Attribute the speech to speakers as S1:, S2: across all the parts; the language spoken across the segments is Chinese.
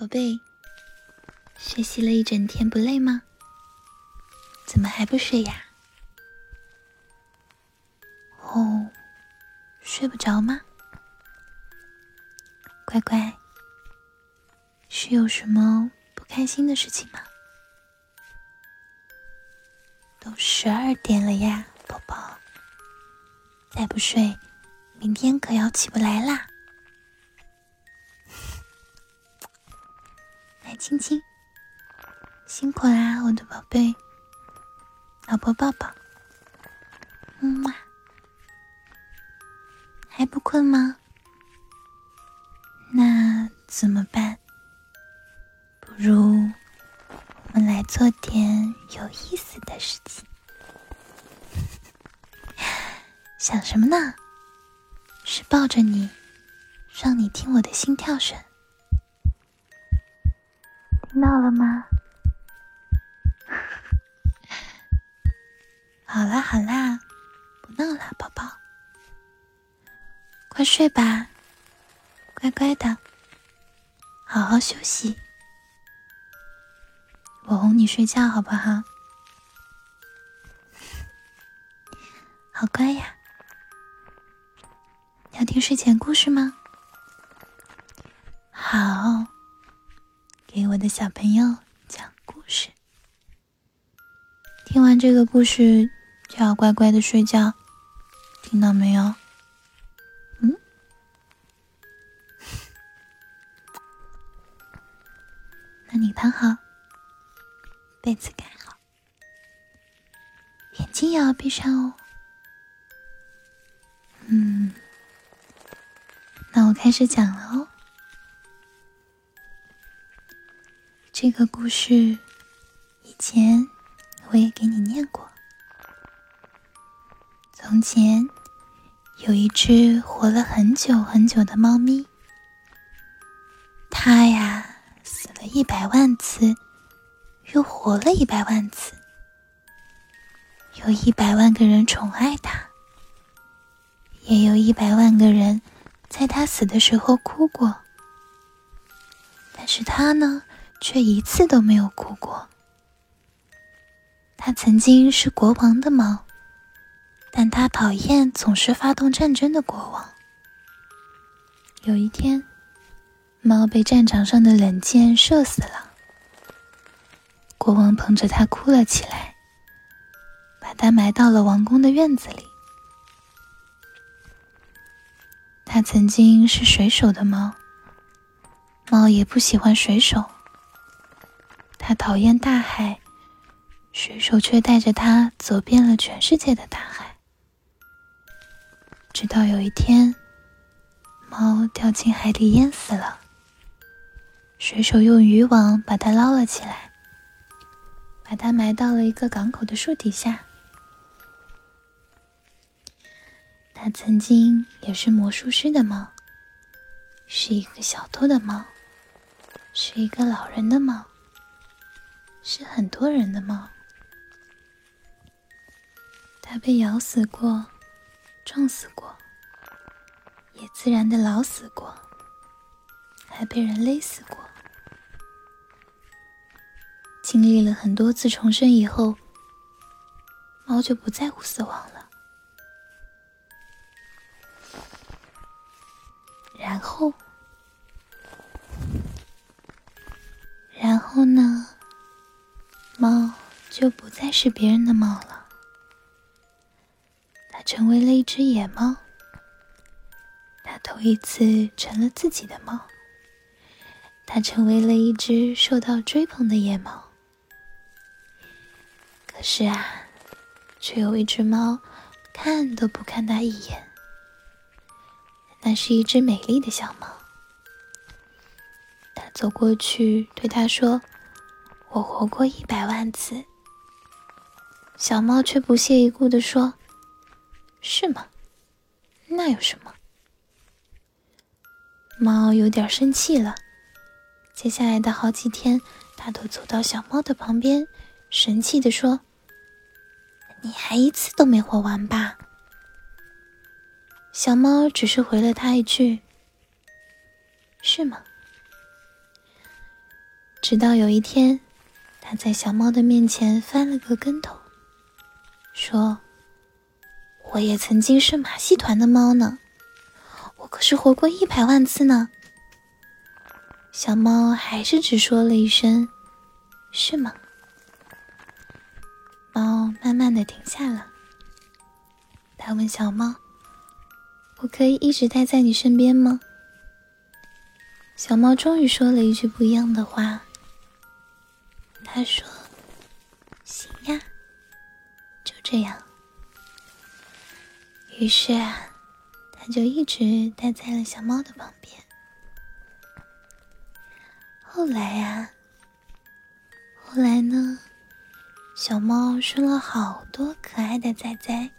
S1: 宝贝，学习了一整天不累吗？怎么还不睡呀？哦，睡不着吗？乖乖，是有什么不开心的事情吗？都十二点了呀，宝宝，再不睡，明天可要起不来啦。亲亲，辛苦啦，我的宝贝，老婆抱抱，嗯嘛，还不困吗？那怎么办？不如我们来做点有意思的事情。想什么呢？是抱着你，让你听我的心跳声。闹了吗？好啦好啦，不闹了，宝宝，快睡吧，乖乖的，好好休息。我哄你睡觉好不好？好乖呀！要听睡前故事吗？好。给我的小朋友讲故事。听完这个故事，就要乖乖的睡觉，听到没有？嗯。那你躺好，被子盖好，眼睛也要闭上哦。嗯。那我开始讲了哦。这个故事以前我也给你念过。从前有一只活了很久很久的猫咪，它呀死了一百万次，又活了一百万次，有一百万个人宠爱它，也有一百万个人在它死的时候哭过，但是它呢？却一次都没有哭过。他曾经是国王的猫，但他讨厌总是发动战争的国王。有一天，猫被战场上的冷箭射死了。国王捧着它哭了起来，把它埋到了王宫的院子里。它曾经是水手的猫，猫也不喜欢水手。他讨厌大海，水手却带着他走遍了全世界的大海。直到有一天，猫掉进海里淹死了。水手用渔网把它捞了起来，把它埋到了一个港口的树底下。它曾经也是魔术师的猫，是一个小偷的猫，是一个老人的猫。是很多人的猫，它被咬死过，撞死过，也自然的老死过，还被人勒死过。经历了很多次重生以后，猫就不在乎死亡了。然后，就不再是别人的猫了，它成为了一只野猫。它头一次成了自己的猫，它成为了一只受到追捧的野猫。可是啊，却有一只猫看都不看它一眼。那是一只美丽的小猫，它走过去对它说。我活过一百万次，小猫却不屑一顾地说：“是吗？那有什么？”猫有点生气了。接下来的好几天，它都走到小猫的旁边，神气地说：“你还一次都没活完吧？”小猫只是回了他一句：“是吗？”直到有一天，他在小猫的面前翻了个跟头，说：“我也曾经是马戏团的猫呢，我可是活过一百万次呢。”小猫还是只说了一声：“是吗？”猫慢慢的停下了。他问小猫：“我可以一直待在你身边吗？”小猫终于说了一句不一样的话。他说：“这样。”于是啊，他就一直待在了小猫的旁边。后来呀，后来呢，小猫生了好多可爱的崽崽。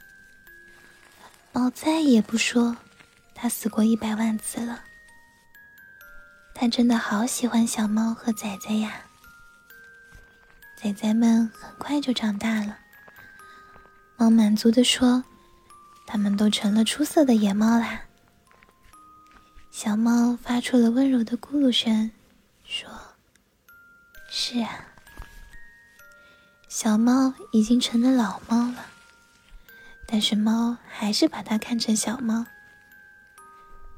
S1: 猫再也不说它死过一百万次了。它真的好喜欢小猫和崽崽呀！崽崽们很快就长大了。猫满足的说：“它们都成了出色的野猫啦。”小猫发出了温柔的咕噜声，说：“是啊。”小猫已经成了老猫了，但是猫还是把它看成小猫。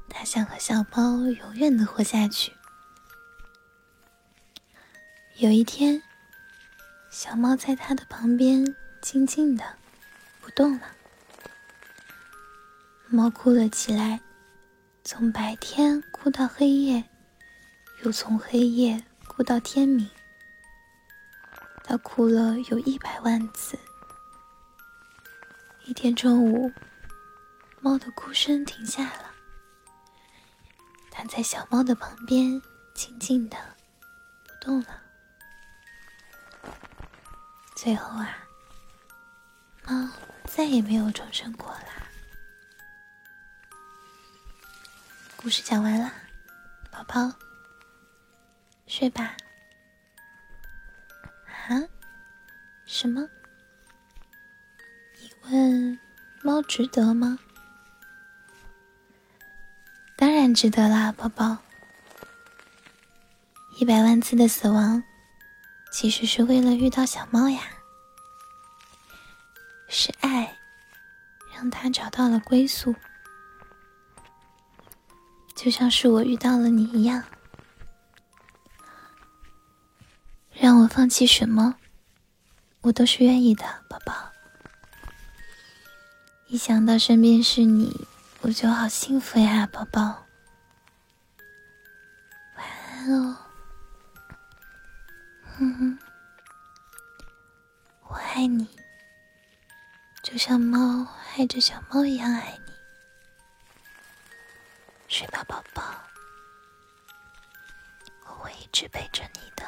S1: 它想和小猫永远的活下去。有一天，小猫在它的旁边静静的不动了。猫哭了起来，从白天哭到黑夜，又从黑夜哭到天明。它哭了有一百万次。一天中午，猫的哭声停下了。它在小猫的旁边，静静的不动了。最后啊，猫再也没有重生过啦。故事讲完了，宝宝睡吧。啊？什么？你问猫值得吗？当然值得啦，宝宝。一百万次的死亡，其实是为了遇到小猫呀。是爱，让他找到了归宿，就像是我遇到了你一样。让我放弃什么，我都是愿意的，宝宝。一想到身边是你。我就好幸福呀，宝宝。像猫爱着小猫一样爱你。睡吧，宝宝，我会一直陪着你的。